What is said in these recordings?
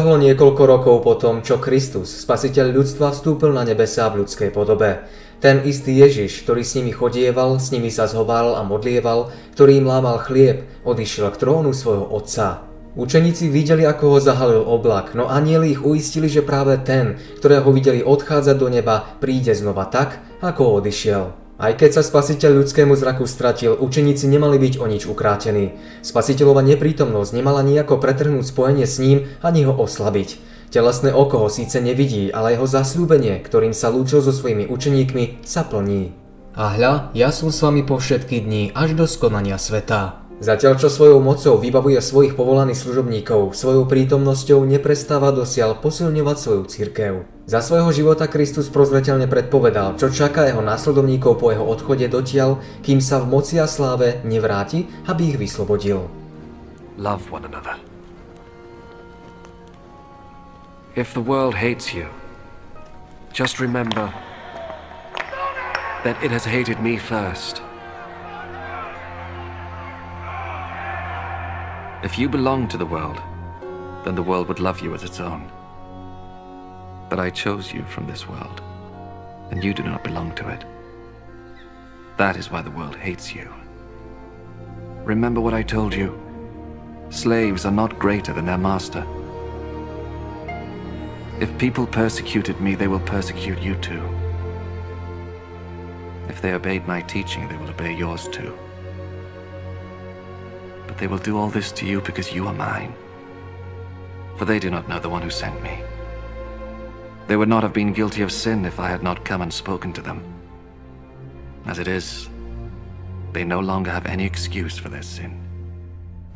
Ubehlo niekoľko rokov po čo Kristus, spasiteľ ľudstva, vstúpil na nebesá v ľudskej podobe. Ten istý Ježiš, ktorý s nimi chodieval, s nimi sa zhováral a modlieval, ktorý im lámal chlieb, odišiel k trónu svojho otca. Učeníci videli, ako ho zahalil oblak, no anieli ich uistili, že práve ten, ktorého videli odchádzať do neba, príde znova tak, ako odišiel. Aj keď sa spasiteľ ľudskému zraku stratil, učeníci nemali byť o nič ukrátení. Spasiteľova neprítomnosť nemala nejako pretrhnúť spojenie s ním ani ho oslabiť. Telesné oko ho síce nevidí, ale jeho zasľúbenie, ktorým sa lúčil so svojimi učeníkmi, sa plní. A hľa, ja som s vami po všetky dní až do skonania sveta. Zatiaľ čo svojou mocou vybavuje svojich povolaných služobníkov, svojou prítomnosťou neprestáva dosiaľ posilňovať svoju cirkev. Za svojho života Kristus prozreteľne predpovedal, čo čaká jeho následovníkov po jeho odchode dotiaľ, kým sa v moci a sláve nevráti, aby ich vyslobodil. Love one another. If the world hates you, just remember that it has hated me first. If you belong to the world, then the world would love you as its own. But I chose you from this world, and you do not belong to it. That is why the world hates you. Remember what I told you. Slaves are not greater than their master. If people persecuted me, they will persecute you too. If they obeyed my teaching, they will obey yours too. They will do all this to you because you are mine. For they do not know the one who sent me. They would not have been guilty of sin if I had not come and spoken to them. As it is, they no longer have any excuse for their sin.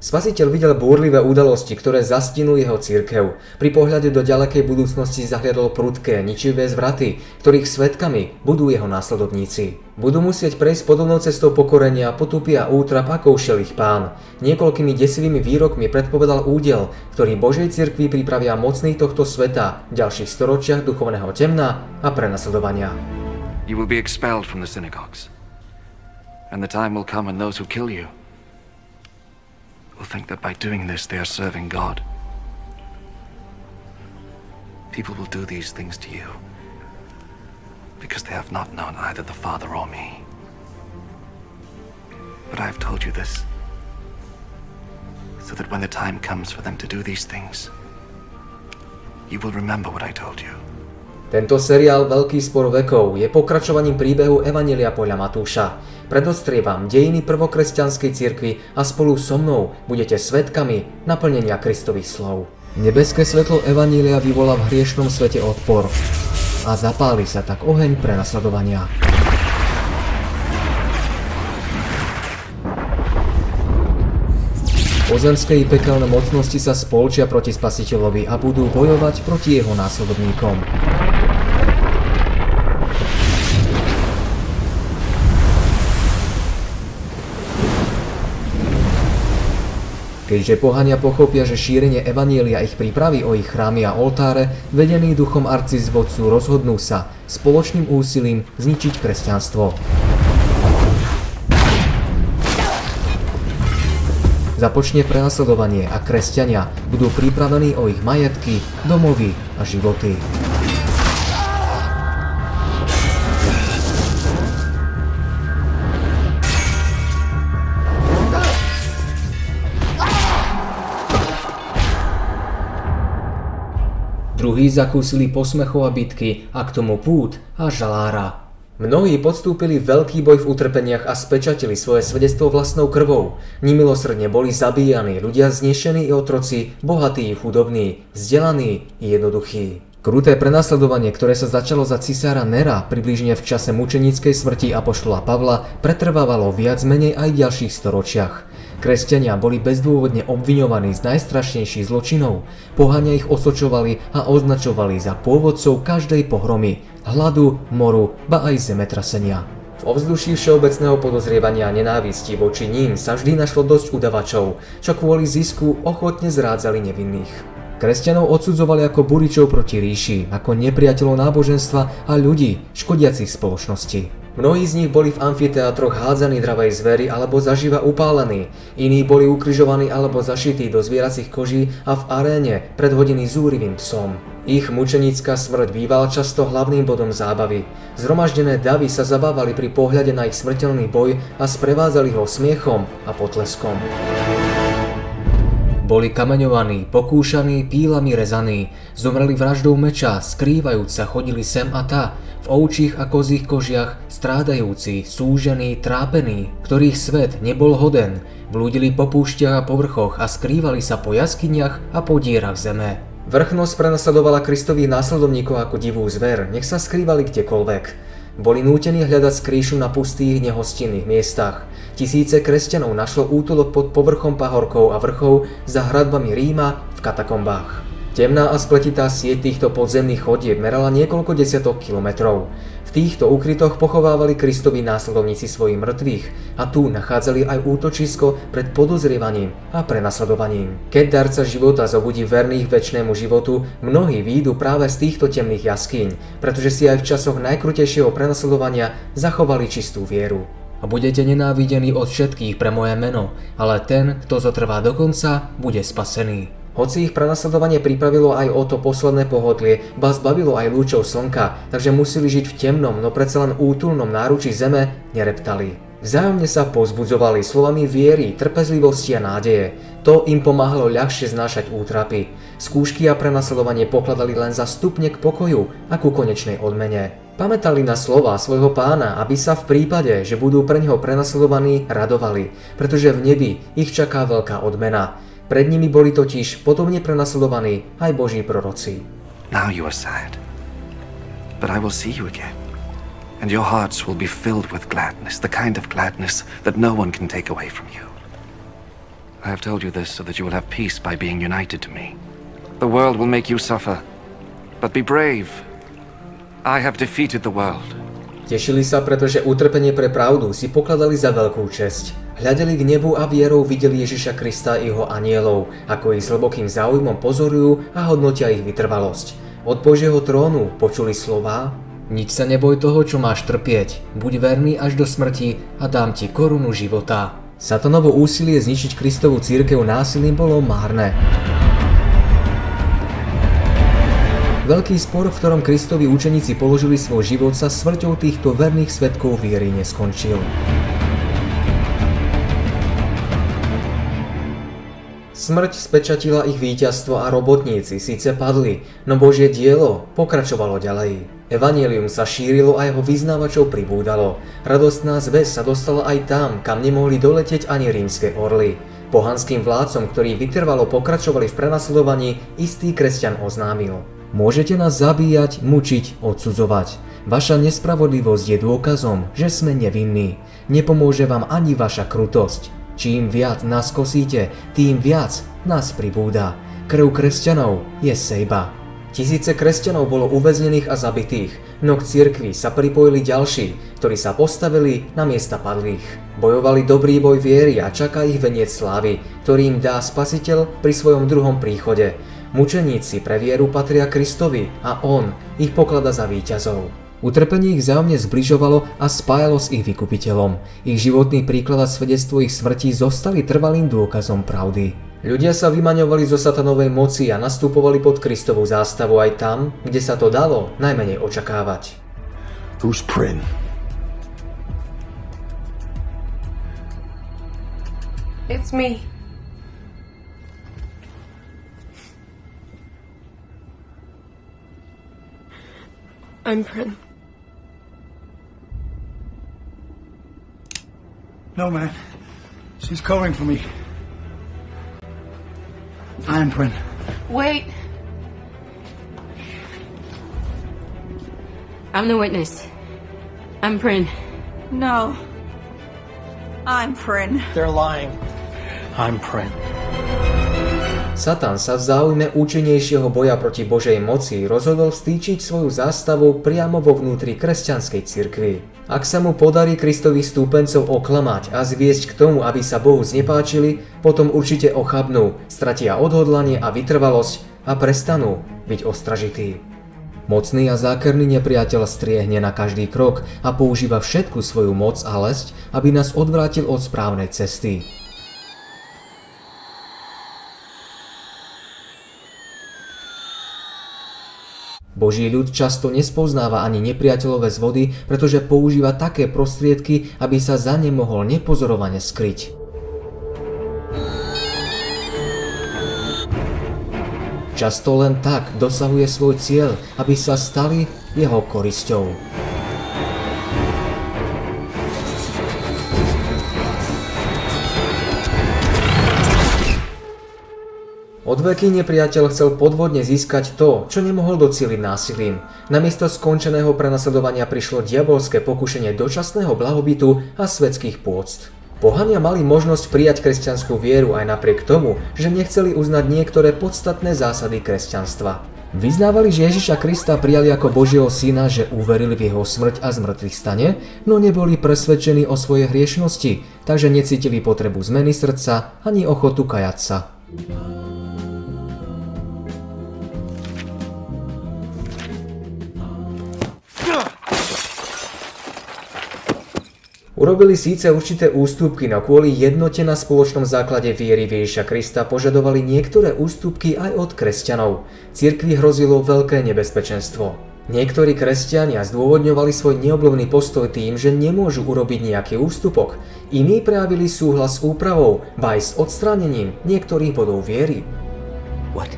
Spasiteľ videl búrlivé udalosti, ktoré zastinú jeho církev. Pri pohľade do ďalekej budúcnosti zahliadol prudké, ničivé zvraty, ktorých svetkami budú jeho následovníci. Budú musieť prejsť podobnou cestou pokorenia, potupy a útrap, ako ušiel ich pán. Niekoľkými desivými výrokmi predpovedal údel, ktorý Božej cirkvi pripravia mocných tohto sveta v ďalších storočiach duchovného temna a prenasledovania. You will be expelled from the synagogues. And the time will come when those who kill you will think that by doing this they are serving God. People will do these things to you because they have not known either the Father or me. But I have told you this so that when the time comes for them to do these things, you will remember what I told you. Tento seriál Veľký spor vekov je pokračovaním príbehu Evanelia podľa Matúša. Predostrievam dejiny prvokresťanskej cirkvi a spolu so mnou budete svetkami naplnenia Kristových slov. Nebeské svetlo Evanília vyvolá v hriešnom svete odpor a zapáli sa tak oheň prenasledovania. Pozemské i pekelné mocnosti sa spolčia proti spasiteľovi a budú bojovať proti jeho následovníkom. Keďže pohania pochopia, že šírenie Evanielia ich pripraví o ich chrámy a oltáre, vedení duchom arcizvodcu rozhodnú sa spoločným úsilím zničiť kresťanstvo. Započne prenasledovanie a kresťania budú pripravení o ich majetky, domovy a životy. Druhí zakúsili posmechov a bitky a k tomu pút a žalára. Mnohí podstúpili veľký boj v utrpeniach a spečatili svoje svedectvo vlastnou krvou. Nimilosrdne boli zabíjani ľudia znešení i otroci, bohatí i chudobní, vzdelaní i jednoduchí. Kruté prenasledovanie, ktoré sa začalo za cisára Nera približne v čase mučenickej smrti apoštola Pavla, pretrvávalo viac menej aj v ďalších storočiach. Kresťania boli bezdôvodne obviňovaní z najstrašnejších zločinov. Pohania ich osočovali a označovali za pôvodcov každej pohromy, hladu, moru, ba aj zemetrasenia. V ovzduší všeobecného podozrievania a nenávisti voči ním sa vždy našlo dosť udavačov, čo kvôli zisku ochotne zrádzali nevinných. Kresťanov odsudzovali ako buričov proti ríši, ako nepriateľov náboženstva a ľudí, škodiacich spoločnosti. Mnohí z nich boli v amfiteátroch hádzaní dravej zvery alebo zaživa upálení, iní boli ukrižovaní alebo zašití do zvieracích koží a v aréne pred hodiny zúrivým psom. Ich mučenická smrť bývala často hlavným bodom zábavy. Zhromaždené davy sa zabávali pri pohľade na ich smrteľný boj a sprevádzali ho smiechom a potleskom. Boli kameňovaní, pokúšaní, pílami rezaní, zomreli vraždou meča, skrývajúc sa chodili sem a tá, v ovčích a kozích kožiach, strádajúci, súžení, trápení, ktorých svet nebol hoden, blúdili po púšťach a povrchoch a skrývali sa po jaskyniach a po dierach zeme. Vrchnosť prenasledovala Kristových následovníkov ako divú zver, nech sa skrývali kdekoľvek. Boli nútení hľadať skríšu na pustých, nehostinných miestach. Tisíce kresťanov našlo útulok pod povrchom pahorkov a vrchov za hradbami Ríma v katakombách. Temná a spletitá sieť týchto podzemných chodieb merala niekoľko desiatok kilometrov týchto ukrytoch pochovávali Kristovi následovníci svojich mŕtvych a tu nachádzali aj útočisko pred podozrievaním a prenasledovaním. Keď darca života zobudí verných väčšnému životu, mnohí výjdu práve z týchto temných jaskýň, pretože si aj v časoch najkrutejšieho prenasledovania zachovali čistú vieru. A budete nenávidení od všetkých pre moje meno, ale ten, kto zotrvá do konca, bude spasený. Hoci ich prenasledovanie pripravilo aj o to posledné pohodlie, ba zbavilo aj lúčov slnka, takže museli žiť v temnom, no predsa len útulnom náručí zeme, nereptali. Vzájomne sa pozbudzovali slovami viery, trpezlivosti a nádeje. To im pomáhalo ľahšie znášať útrapy. Skúšky a prenasledovanie pokladali len za stupne k pokoju a ku konečnej odmene. Pamätali na slova svojho pána, aby sa v prípade, že budú pre neho prenasledovaní, radovali, pretože v nebi ich čaká veľká odmena. Pred nimi boli totiž podobne prenasledovaní aj Boží proroci. Now you are sad, but I will see you again. And your hearts will be filled with gladness, the kind of gladness that no one can take away from you. I have told you this so that you will have peace by being united to me. The world will make you suffer, but be brave. I have defeated the world. Tešili sa, pretože utrpenie pre pravdu si pokladali za veľkú česť. Hľadeli k nebu a vierou videli Ježiša Krista a jeho anielov, ako ich s hlbokým záujmom pozorujú a hodnotia ich vytrvalosť. Od Božieho trónu počuli slová Nič sa neboj toho, čo máš trpieť, buď verný až do smrti a dám ti korunu života. Satanovo úsilie zničiť Kristovú církev násilím bolo márne. Veľký spor, v ktorom Kristovi učeníci položili svoj život, sa smrťou týchto verných svetkov viery neskončil. Smrť spečatila ich víťazstvo a robotníci síce padli, no Božie dielo pokračovalo ďalej. Evangelium sa šírilo a jeho vyznávačov pribúdalo. Radostná zväz sa dostala aj tam, kam nemohli doletieť ani rímske orly. Pohanským vládcom, ktorí vytrvalo pokračovali v prenasledovaní, istý kresťan oznámil. Môžete nás zabíjať, mučiť, odsudzovať. Vaša nespravodlivosť je dôkazom, že sme nevinní. Nepomôže vám ani vaša krutosť. Čím viac nás kosíte, tým viac nás pribúda. Krv kresťanov je sejba. Tisíce kresťanov bolo uväznených a zabitých, no k cirkvi sa pripojili ďalší, ktorí sa postavili na miesta padlých. Bojovali dobrý boj viery a čaká ich veniec slávy, ktorý im dá spasiteľ pri svojom druhom príchode. Mučeníci pre vieru patria Kristovi a On ich poklada za víťazov. Utrpenie ich vzájomne zbližovalo a spájalo s ich vykupiteľom. Ich životný príklad a svedectvo ich smrti zostali trvalým dôkazom pravdy. Ľudia sa vymaňovali zo satanovej moci a nastupovali pod Kristovú zástavu aj tam, kde sa to dalo najmenej očakávať. Who's Prin? It's me. I'm Prin. No, man. She's calling for me. I'm Prin. Wait. I'm the witness. I'm Prin. No. I'm Prin. They're lying. I'm Prin. Satan sa v záujme účinnejšieho boja proti Božej moci rozhodol vstýčiť svoju zástavu priamo vo vnútri kresťanskej cirkvi. Ak sa mu podarí Kristových stúpencov oklamať a zviesť k tomu, aby sa Bohu znepáčili, potom určite ochabnú, stratia odhodlanie a vytrvalosť a prestanú byť ostražití. Mocný a zákerný nepriateľ striehne na každý krok a používa všetku svoju moc a lesť, aby nás odvrátil od správnej cesty. Boží ľud často nespoznáva ani nepriateľové zvody, pretože používa také prostriedky, aby sa za ne mohol nepozorovane skryť. Často len tak dosahuje svoj cieľ, aby sa stali jeho korisťou. Od veky nepriateľ chcel podvodne získať to, čo nemohol docieliť násilím. Namiesto skončeného prenasledovania prišlo diabolské pokušenie dočasného blahobytu a svetských pôct. Pohania mali možnosť prijať kresťanskú vieru aj napriek tomu, že nechceli uznať niektoré podstatné zásady kresťanstva. Vyznávali, že Ježiša Krista prijali ako Božieho syna, že uverili v jeho smrť a zmrtvých stane, no neboli presvedčení o svojej hriešnosti, takže necítili potrebu zmeny srdca ani ochotu kajať sa. Urobili síce určité ústupky, no kvôli jednote na spoločnom základe viery Ježiša Krista požadovali niektoré ústupky aj od kresťanov. Cirkvi hrozilo veľké nebezpečenstvo. Niektorí kresťania zdôvodňovali svoj neobľovný postoj tým, že nemôžu urobiť nejaký ústupok. Iní prejavili súhlas s úpravou, ba aj s odstránením niektorých bodov viery. What?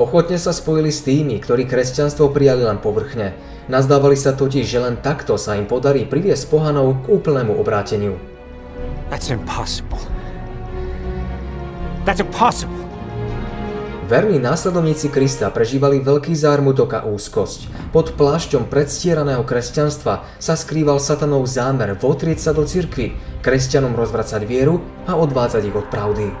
Ochotne sa spojili s tými, ktorí kresťanstvo prijali len povrchne. Nazdávali sa totiž, že len takto sa im podarí priviesť pohanov k úplnému obráteniu. That's impossible. That's impossible. Verní následovníci Krista prežívali veľký zármutok a úzkosť. Pod plášťom predstieraného kresťanstva sa skrýval satanov zámer votrieť sa do cirkvy, kresťanom rozvracať vieru a odvádzať ich od pravdy.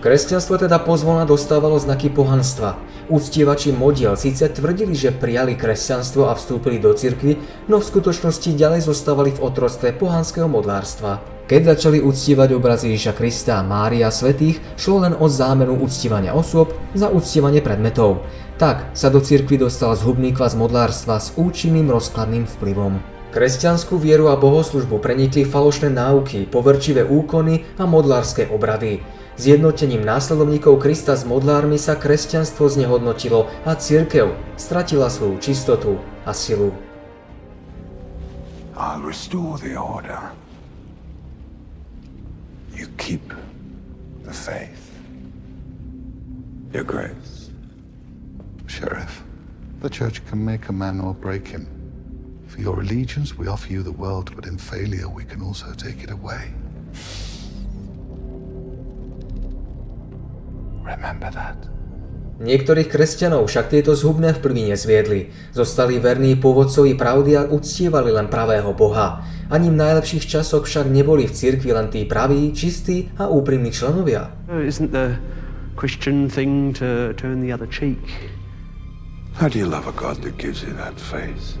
Kresťanstvo teda pozvolna dostávalo znaky pohanstva. Úctievači modiel síce tvrdili, že prijali kresťanstvo a vstúpili do cirkvy, no v skutočnosti ďalej zostávali v otrostve pohanského modlárstva. Keď začali uctievať obrazy Ježiša Krista a Mária svetých, šlo len o zámenu uctievania osôb za uctievanie predmetov. Tak sa do cirkvy dostal zhubný kvas modlárstva s účinným rozkladným vplyvom. Kresťanskú vieru a bohoslužbu prenikli falošné náuky, poverčivé úkony a modlárske obrady. Zjednotením následovníkov Krista s modlármi sa kresťanstvo znehodnotilo a církev stratila svoju čistotu a silu. I'll restore the order. You keep the faith. Your grace. Sheriff, the church can make a man or break him. For your allegiance, we offer you the world, but in failure, we can also take it away. Remember that. Niektorých kresťanov však tieto zhubné vplyvy nezviedli. Zostali verní pôvodcovi pravdy a uctievali len pravého Boha. Ani v najlepších časoch však neboli v cirkvi len tí praví, čistí a úprimní členovia. Isn't the Christian thing to turn the other cheek? How do you love a God that gives you that face?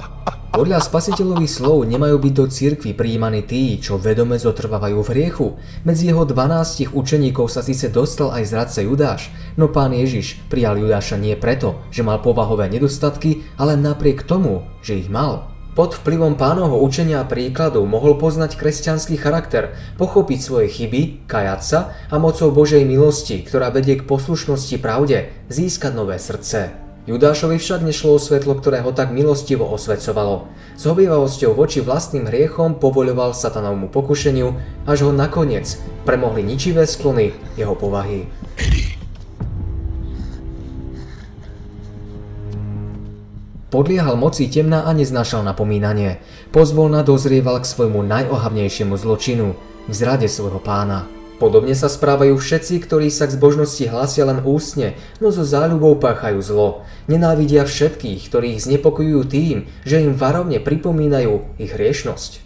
Podľa spasiteľových slov nemajú byť do cirkvi prijímaní tí, čo vedome zotrvávajú v hriechu. Medzi jeho 12 učeníkov sa síce dostal aj zradca Judáš, no pán Ježiš prijal Judáša nie preto, že mal povahové nedostatky, ale napriek tomu, že ich mal. Pod vplyvom pánovho učenia a príkladu mohol poznať kresťanský charakter, pochopiť svoje chyby, kajať sa a mocou Božej milosti, ktorá vedie k poslušnosti pravde, získať nové srdce. Judášovi však nešlo o svetlo, ktoré ho tak milostivo osvecovalo. S hovývavosťou voči vlastným hriechom povoľoval satanovmu pokušeniu, až ho nakoniec premohli ničivé sklony jeho povahy. Podliehal moci temna a neznášal napomínanie. Pozvolna dozrieval k svojmu najohavnejšiemu zločinu, k zrade svojho pána. Podobne sa správajú všetci, ktorí sa k zbožnosti hlásia len ústne, no so záľubou páchajú zlo. Nenávidia všetkých, ktorí ich znepokojujú tým, že im varovne pripomínajú ich hriešnosť.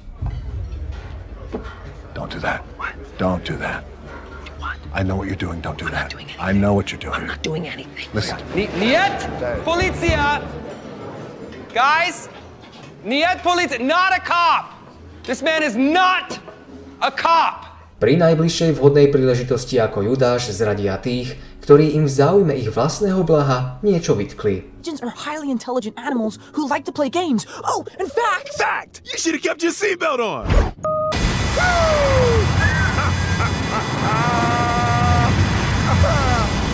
Don't do that. Don't do that. I know what you're doing. Don't do that. I know what you're doing. I'm not doing anything. Listen. Niet policia! Guys, niet policia. Not a cop. This man is not a cop. Pri najbližšej vhodnej príležitosti ako Judáš zradia tých, ktorí im v záujme ich vlastného blaha niečo vytkli. Oh.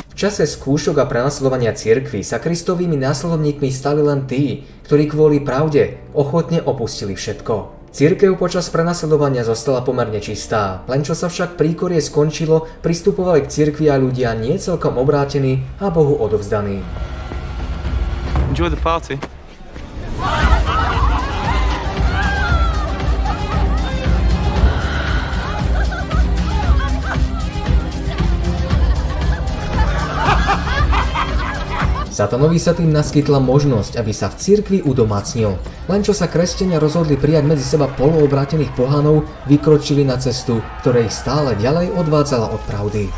V čase skúšok a prenasledovania cirkvy sa kristovými následovníkmi stali len tí, ktorí kvôli pravde ochotne opustili všetko. Cirkev počas prenasledovania zostala pomerne čistá, len čo sa však príkorie skončilo, pristupovali k cirkvi a ľudia nie celkom obrátení a Bohu odovzdaní. Enjoy the party. Satanovi sa tým naskytla možnosť, aby sa v cirkvi udomácnil. Len čo sa kresťania rozhodli prijať medzi seba poloobrátených pohanov, vykročili na cestu, ktorá stále ďalej odvádzala od pravdy.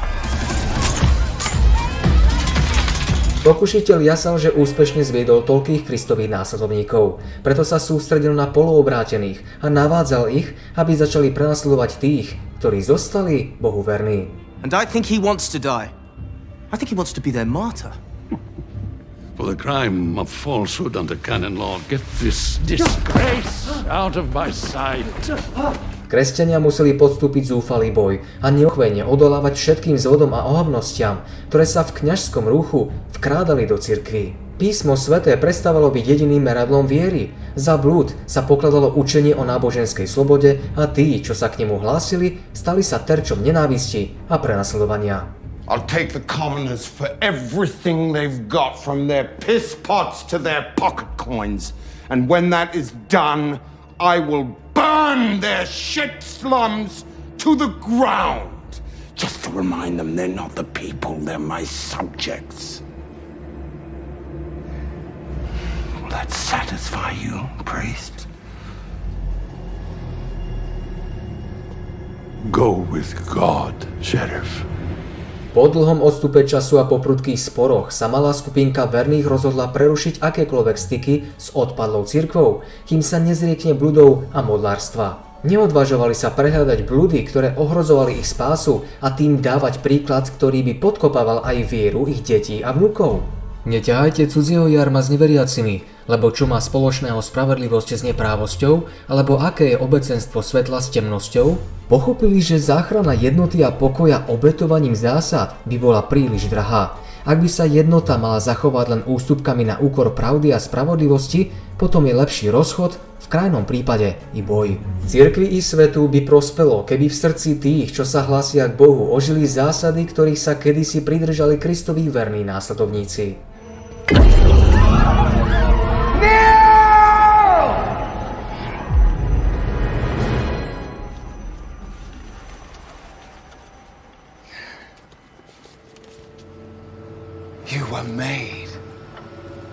Pokušiteľ jasal, že úspešne zviedol toľkých kristových následovníkov, preto sa sústredil na poloobrátených a navádzal ich, aby začali prenasledovať tých, ktorí zostali Bohu verní. And I think he wants to die. I think he wants to be their martyr. For the crime of falsehood under canon law, get this disgrace out of my sight. Kresťania museli podstúpiť zúfalý boj a neochvejne odolávať všetkým zvodom a ohavnostiam, ktoré sa v kňažskom ruchu vkrádali do cirkví. Písmo sveté prestávalo byť jediným meradlom viery. Za blúd sa pokladalo učenie o náboženskej slobode a tí, čo sa k nemu hlásili, stali sa terčom nenávisti a prenasledovania. I'll take the commoners for everything they've got, from their piss pots to their pocket coins. And when that is done, I will burn their shit slums to the ground. Just to remind them they're not the people, they're my subjects. Will that satisfy you, priest? Go with God, Sheriff. Po dlhom odstupe času a po prudkých sporoch sa malá skupinka verných rozhodla prerušiť akékoľvek styky s odpadlou cirkvou, kým sa nezriekne bludov a modlárstva. Neodvážovali sa prehľadať blúdy, ktoré ohrozovali ich spásu a tým dávať príklad, ktorý by podkopával aj vieru ich detí a vnúkov. Neťahajte cudzieho jarma s neveriacimi, lebo čo má spoločného spravedlivosť s neprávosťou, alebo aké je obecenstvo svetla s temnosťou? Pochopili, že záchrana jednoty a pokoja obetovaním zásad by bola príliš drahá. Ak by sa jednota mala zachovať len ústupkami na úkor pravdy a spravodlivosti, potom je lepší rozchod, v krajnom prípade i boj. Cirkvi i svetu by prospelo, keby v srdci tých, čo sa hlasia k Bohu, ožili zásady, ktorých sa kedysi pridržali Kristoví verní následovníci.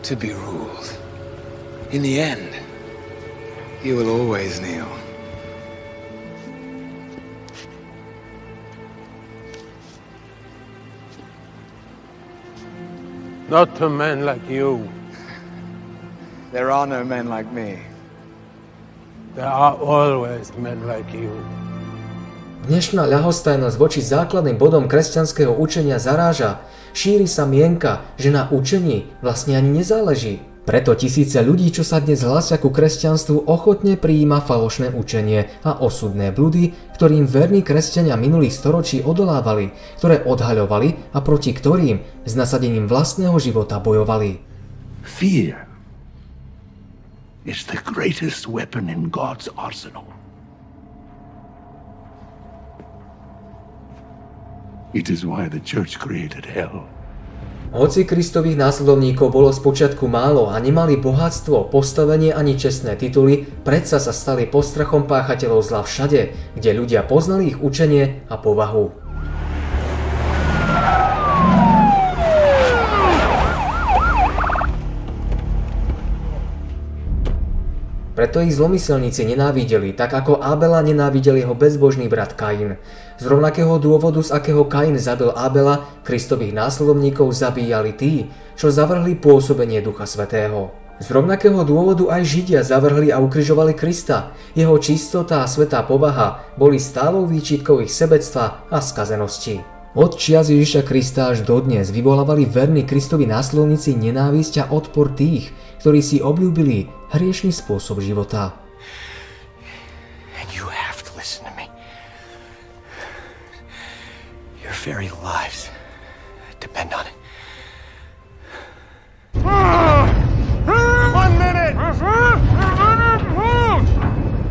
To be ruled. In the end, you will always kneel. Not to men like you. There are no men like me. There are always men like you. Dnešná ľahostajnosť voči základným bodom kresťanského učenia zaráža. Šíri sa mienka, že na učení vlastne ani nezáleží. Preto tisíce ľudí, čo sa dnes hlásia ku kresťanstvu, ochotne prijíma falošné učenie a osudné blúdy, ktorým verní kresťania minulých storočí odolávali, ktoré odhaľovali a proti ktorým s nasadením vlastného života bojovali. Fear is the greatest weapon in God's arsenal. It is why the church created hell. Hoci Kristových následovníkov bolo spočiatku málo a nemali bohatstvo, postavenie ani čestné tituly, predsa sa stali postrachom páchateľov zla všade, kde ľudia poznali ich učenie a povahu. Preto ich zlomyselníci nenávideli, tak ako Abela nenávidel jeho bezbožný brat Kain. Z rovnakého dôvodu, z akého Kain zabil Abela, Kristových následovníkov zabíjali tí, čo zavrhli pôsobenie Ducha Svetého. Z rovnakého dôvodu aj Židia zavrhli a ukrižovali Krista. Jeho čistota a svetá povaha boli stálou výčitkou ich sebectva a skazenosti. Od čias Ježiša Krista až dodnes vyvolávali verní Kristovi následovníci nenávisť a odpor tých, ktorí si obľúbili hriešný spôsob života. And you have to listen to me. Your very lives depend on it.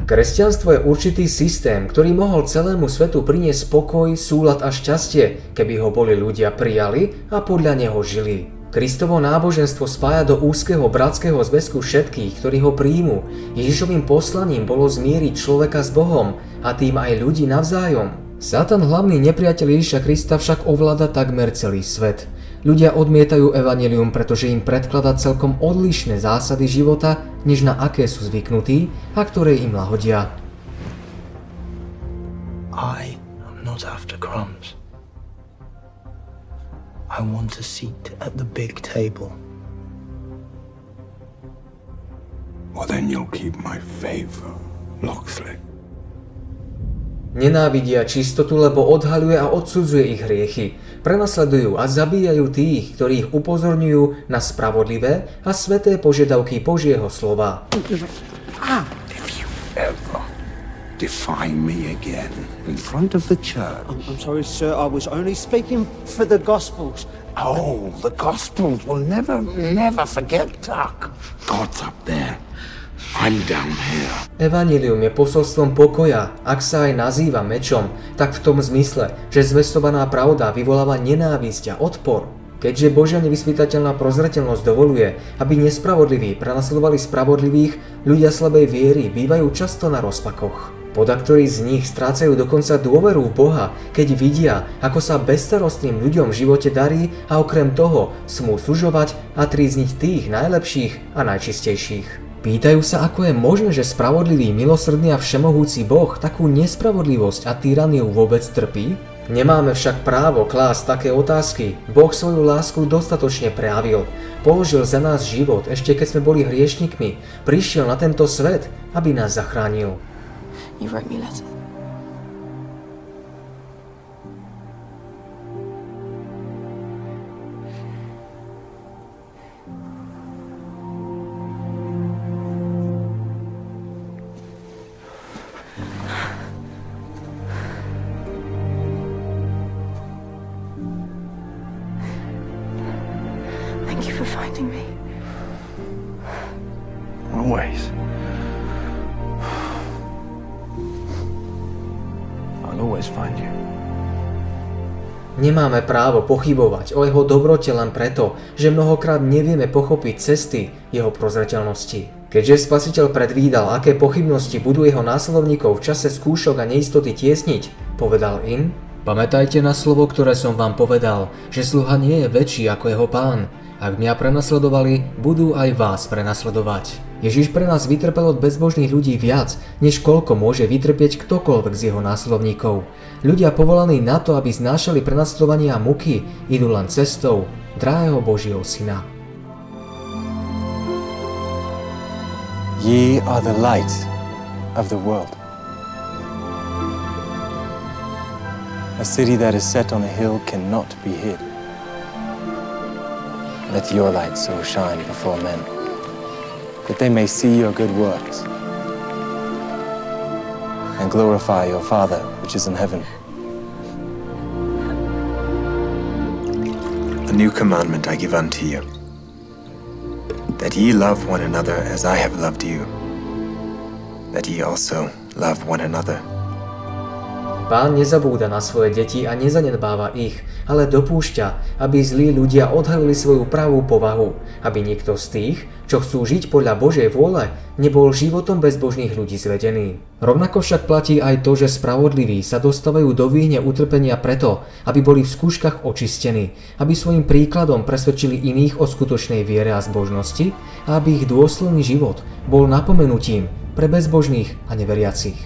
Kresťanstvo je určitý systém, ktorý mohol celému svetu priniesť spokoj, súlad a šťastie, keby ho boli ľudia prijali a podľa neho žili. Kristovo náboženstvo spája do úzkeho bratského zväzku všetkých, ktorí ho príjmu. Ježišovým poslaním bolo zmieriť človeka s Bohom a tým aj ľudí navzájom. Satan, hlavný nepriateľ Ježiša Krista, však ovláda takmer celý svet. Ľudia odmietajú evanelium, pretože im predklada celkom odlišné zásady života, než na aké sú zvyknutí a ktoré im lahodia. I am not after crumbs. I want a seat at the big table. Well, then you'll keep my favor, Locksley. Nenávidia čistotu, lebo odhaľuje a odsudzuje ich hriechy. Prenasledujú a zabíjajú tých, ktorí ich upozorňujú na spravodlivé a sveté požiadavky Božieho slova. If you ever defy me again in front of the church. I'm, I'm sorry, sir. I was only speaking for the Gospels. Oh, the Gospels will never, never forget Tuck. God's up there. I'm down here. Evangelium je posolstvom pokoja, ak sa aj nazýva mečom, tak v tom zmysle, že zvestovaná pravda vyvoláva nenávisť a odpor. Keďže Božia nevyspytateľná prozreteľnosť dovoluje, aby nespravodliví prenasledovali spravodlivých, ľudia slabej viery bývajú často na rozpakoch. Podaktorí z nich strácajú dokonca dôveru v Boha, keď vidia, ako sa bezstarostným ľuďom v živote darí a okrem toho smú sužovať a trízniť tých najlepších a najčistejších. Pýtajú sa, ako je možné, že spravodlivý, milosrdný a všemohúci Boh takú nespravodlivosť a tyraniu vôbec trpí? Nemáme však právo klásť také otázky. Boh svoju lásku dostatočne prejavil. Položil za nás život, ešte keď sme boli hriešnikmi. Prišiel na tento svet, aby nás zachránil. You wrote me letters. Thank you for finding me. Nemáme právo pochybovať o jeho dobrote len preto, že mnohokrát nevieme pochopiť cesty jeho prozreteľnosti. Keďže spasiteľ predvídal, aké pochybnosti budú jeho následovníkov v čase skúšok a neistoty tiesniť, povedal im, Pamätajte na slovo, ktoré som vám povedal, že sluha nie je väčší ako jeho pán. Ak mňa prenasledovali, budú aj vás prenasledovať. Ježiš pre nás vytrpel od bezbožných ľudí viac, než koľko môže vytrpieť ktokoľvek z jeho následovníkov. Ľudia povolaní na to, aby znášali prenasledovanie a muky, idú len cestou drahého Božieho syna. Ye are the light of the world. A city that is set on a hill cannot be hid. Let your light so shine before men, that they may see your good works and glorify your Father which is in heaven. A new commandment I give unto you that ye love one another as I have loved you, that ye also love one another. Pán nezabúda na svoje deti a nezanedbáva ich, ale dopúšťa, aby zlí ľudia odhalili svoju pravú povahu, aby niekto z tých, čo chcú žiť podľa Božej vôle, nebol životom bezbožných ľudí zvedený. Rovnako však platí aj to, že spravodliví sa dostávajú do výhne utrpenia preto, aby boli v skúškach očistení, aby svojim príkladom presvedčili iných o skutočnej viere a zbožnosti a aby ich dôsledný život bol napomenutím pre bezbožných a neveriacich.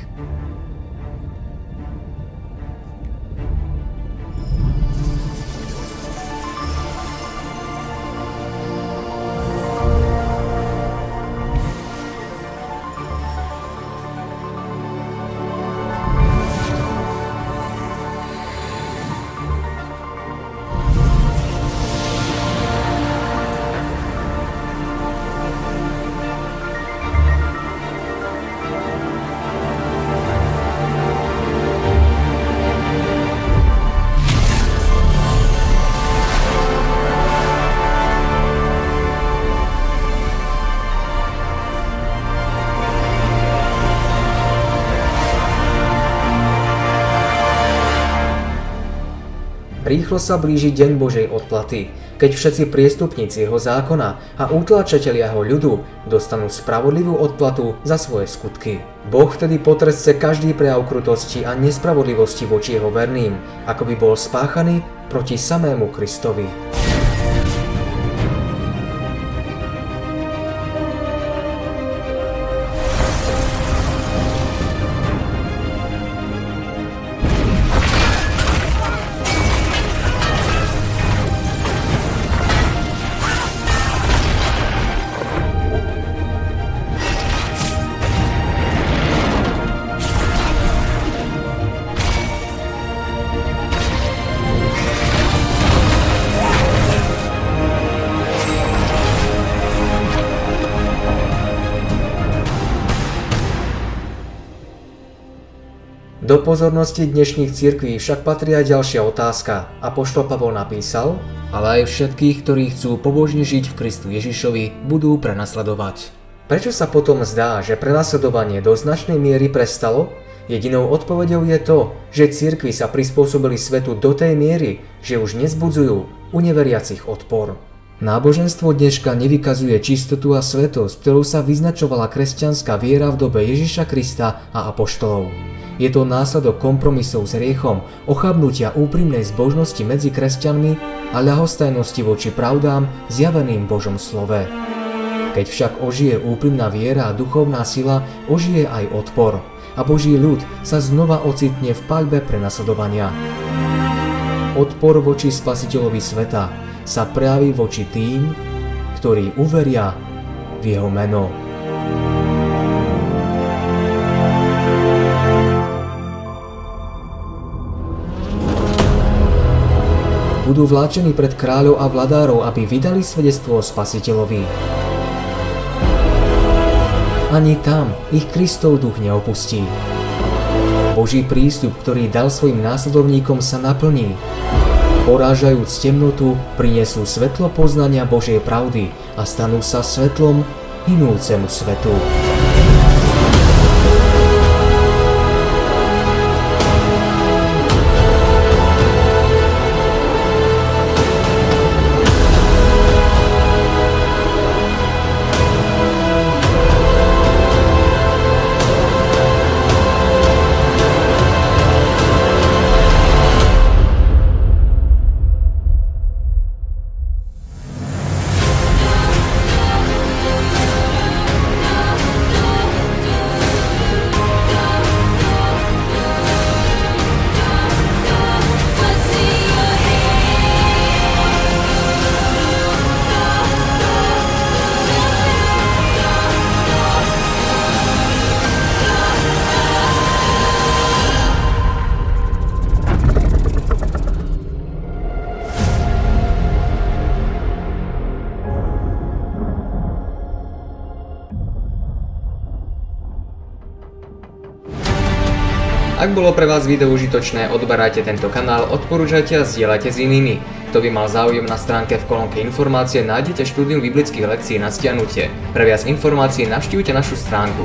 Rýchlo sa blíži deň Božej odplaty, keď všetci priestupníci jeho zákona a utlačatelia jeho ľudu dostanú spravodlivú odplatu za svoje skutky. Boh vtedy potresce každý prejav krutosti a nespravodlivosti voči jeho verným, ako by bol spáchaný proti samému Kristovi. Do pozornosti dnešných cirkví však patrí aj ďalšia otázka. A poštol Pavol napísal, ale aj všetkých, ktorí chcú pobožne žiť v Kristu Ježišovi, budú prenasledovať. Prečo sa potom zdá, že prenasledovanie do značnej miery prestalo? Jedinou odpovedou je to, že cirkvy sa prispôsobili svetu do tej miery, že už nezbudzujú u neveriacich odpor. Náboženstvo dneška nevykazuje čistotu a svetosť, ktorou sa vyznačovala kresťanská viera v dobe Ježiša Krista a apoštolov. Je to následok kompromisov s riechom, ochabnutia úprimnej zbožnosti medzi kresťanmi a ľahostajnosti voči pravdám zjaveným Božom slove. Keď však ožije úprimná viera a duchovná sila, ožije aj odpor a Boží ľud sa znova ocitne v paľbe prenasledovania. Odpor voči spasiteľovi sveta sa prejaví voči tým, ktorí uveria v jeho meno. Budú vláčení pred kráľov a vladárov, aby vydali svedectvo o spasiteľovi. Ani tam ich Kristov duch neopustí. Boží prístup, ktorý dal svojim následovníkom, sa naplní. Porážajúc temnotu, prinesú svetlo poznania Božej pravdy a stanú sa svetlom hinúcemu svetu. Bolo pre vás video užitočné, odberajte tento kanál, odporúčajte a zdieľajte s inými. Kto by mal záujem na stránke v kolónke informácie, nájdete štúdium biblických lekcií na stiahnutie. Pre viac informácií navštívte našu stránku.